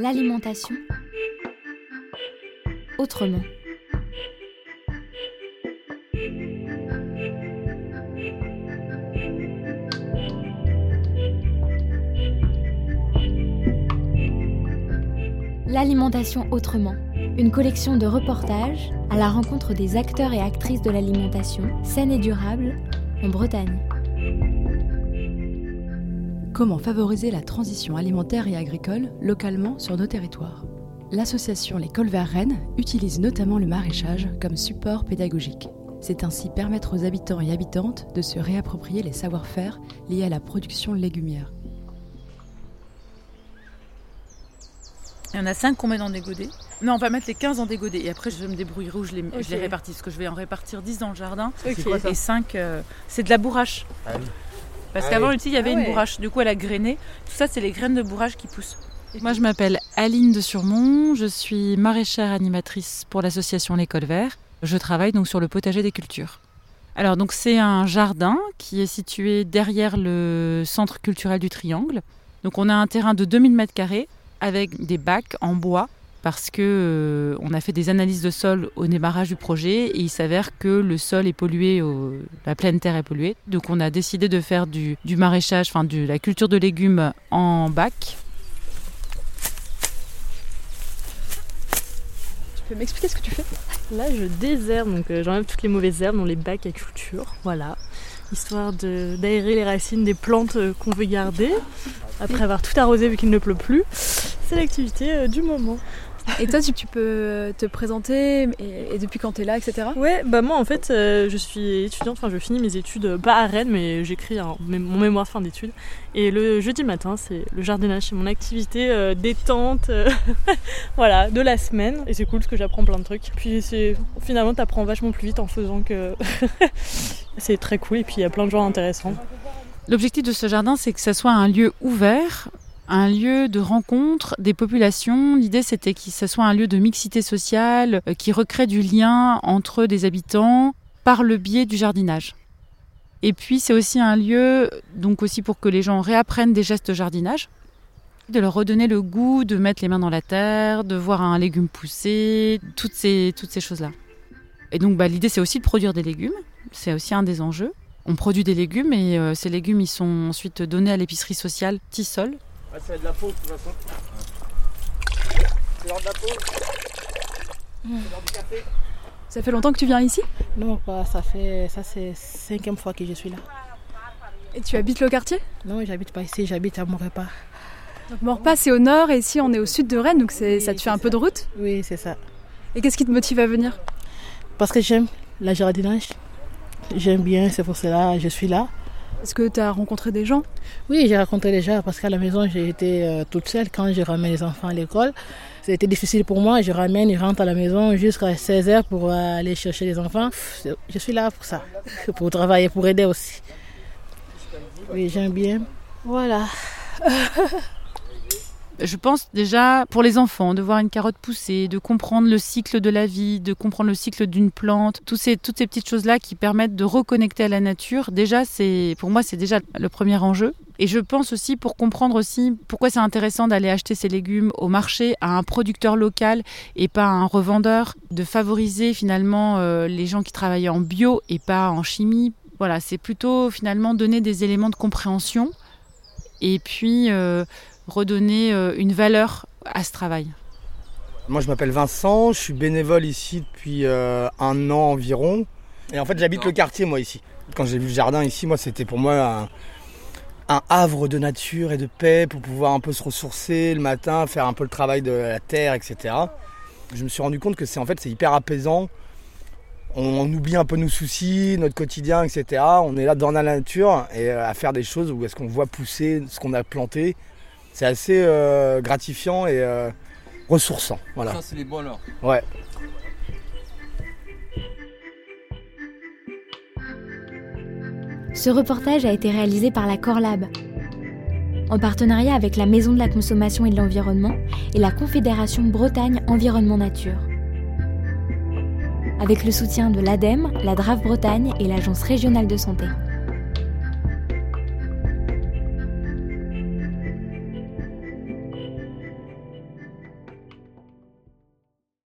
L'alimentation autrement. L'alimentation autrement, une collection de reportages à la rencontre des acteurs et actrices de l'alimentation saine et durable en Bretagne. Comment favoriser la transition alimentaire et agricole localement sur nos territoires L'association L'école vers Rennes utilise notamment le maraîchage comme support pédagogique. C'est ainsi permettre aux habitants et habitantes de se réapproprier les savoir-faire liés à la production légumière. Il y en a 5 qu'on met dans des godets. Non, on va mettre les 15 dans des godets. Et après, je me débrouiller où je les, je les répartis. Parce que je vais en répartir 10 dans le jardin. et 5, euh, c'est de la bourrache. Ah Parce ah qu'avant, il y avait ah une bourrache. Du coup, elle a grainé. Tout ça, c'est les graines de bourrache qui poussent. Moi, je m'appelle Aline de Surmont. Je suis maraîchère animatrice pour l'association L'École Vert. Je travaille donc sur le potager des cultures. Alors, donc, c'est un jardin qui est situé derrière le centre culturel du Triangle. Donc, on a un terrain de 2000 m2 avec des bacs en bois parce que euh, on a fait des analyses de sol au démarrage du projet et il s'avère que le sol est pollué, la pleine terre est polluée. Donc on a décidé de faire du, maraîchage, enfin de la culture de légumes en bac. Tu peux m'expliquer ce que tu fais? Là je désherbe, donc euh, j'enlève toutes les mauvaises herbes dans les bacs à culture, voilà. Histoire d'aérer les racines des plantes euh, qu'on veut garder, après avoir tout arrosé vu qu'il ne pleut plus. C'est l'activité euh, du moment. Et toi, tu, peux te présenter et, depuis quand tu es là, etc. Ouais, bah moi en fait, euh, je suis étudiante, enfin je finis mes études, euh, pas à Rennes, mais j'écris mon mémoire fin d'études. Et le jeudi matin, c'est le jardinage, c'est mon activité détente, voilà, de la semaine. Et c'est cool parce que j'apprends plein de trucs. Puis c'est finalement, tu apprends vachement plus vite en faisant que c'est très cool. Et puis il y a plein de gens intéressants. L'objectif de ce jardin, c'est que ça soit un lieu ouvert, un lieu de rencontre des populations. L'idée, c'était que ce soit un lieu de mixité sociale euh, qui recrée du lien entre des habitants par le biais du jardinage. Et puis, c'est aussi un lieu, donc aussi pour que les gens réapprennent des gestes de jardinage, de leur redonner le goût de mettre les mains dans la terre, de voir un légume pousser, toutes ces, choses-là. Et donc, bah, l'idée, c'est aussi de produire des légumes. C'est aussi un des enjeux. On produit des légumes et euh, ces légumes ils sont ensuite donnés à l'épicerie sociale Tissol. Ah, c'est de la peau de toute façon. C'est l'heure de la peau. C'est l'heure du café. Ça fait longtemps que tu viens ici? Non, pas. Ça fait ça c'est cinquième fois que je suis là. Et tu habites le quartier? Non, j'habite pas ici. J'habite à Maurepas. Donc Maurepas c'est au nord et ici on est au sud de Rennes, donc ça te fait un peu de route? Oui, c'est ça. Et qu'est-ce qui te motive à venir? Parce que j'aime la jardinage. J'aime bien, c'est pour cela que je suis là. Est-ce que tu as rencontré des gens? Oui, j'ai rencontré des gens parce qu'à la maison, j'ai été euh, toute seule quand je ramène les enfants à l'école. C'était difficile pour moi. Je ramène, ils rentrent à la maison jusqu'à 16h pour aller chercher les enfants. Je suis là pour ça, pour travailler, pour aider aussi. Oui, j'aime bien. Voilà. Je pense déjà pour les enfants, de voir une carotte pousser, de comprendre le cycle de la vie, de comprendre le cycle d'une plante, toutes ces, toutes ces petites choses-là qui permettent de reconnecter à la nature, déjà, c'est pour moi, c'est déjà le premier enjeu. Et je pense aussi pour comprendre aussi pourquoi c'est intéressant d'aller acheter ces légumes au marché à un producteur local et pas à un revendeur, de favoriser finalement euh, les gens qui travaillent en bio et pas en chimie. Voilà, c'est plutôt finalement donner des éléments de compréhension et puis euh, redonner euh, une valeur à ce travail. Moi je m'appelle Vincent, je suis bénévole ici depuis euh, un an environ. Et en fait j'habite le quartier moi ici. Quand j'ai vu le jardin ici, moi c'était pour moi un, havre de nature et de paix pour pouvoir un peu se ressourcer le matin, faire un peu le travail de la terre, etc. Je me suis rendu compte que c'est en fait c'est hyper apaisant. On, oublie un peu nos soucis, notre quotidien, etc. On est là dans la nature et euh, à faire des choses où est-ce qu'on voit pousser ce qu'on a planté c'est assez euh, gratifiant et euh, ressourçant. Voilà. Ça, c'est les bons alors. Ouais. Ce reportage a été réalisé par la Corlab, en partenariat avec la Maison de la Consommation et de l'Environnement et la Confédération Bretagne Environnement Nature. Avec le soutien de l'ADEME, la DRAF Bretagne et l'Agence régionale de santé.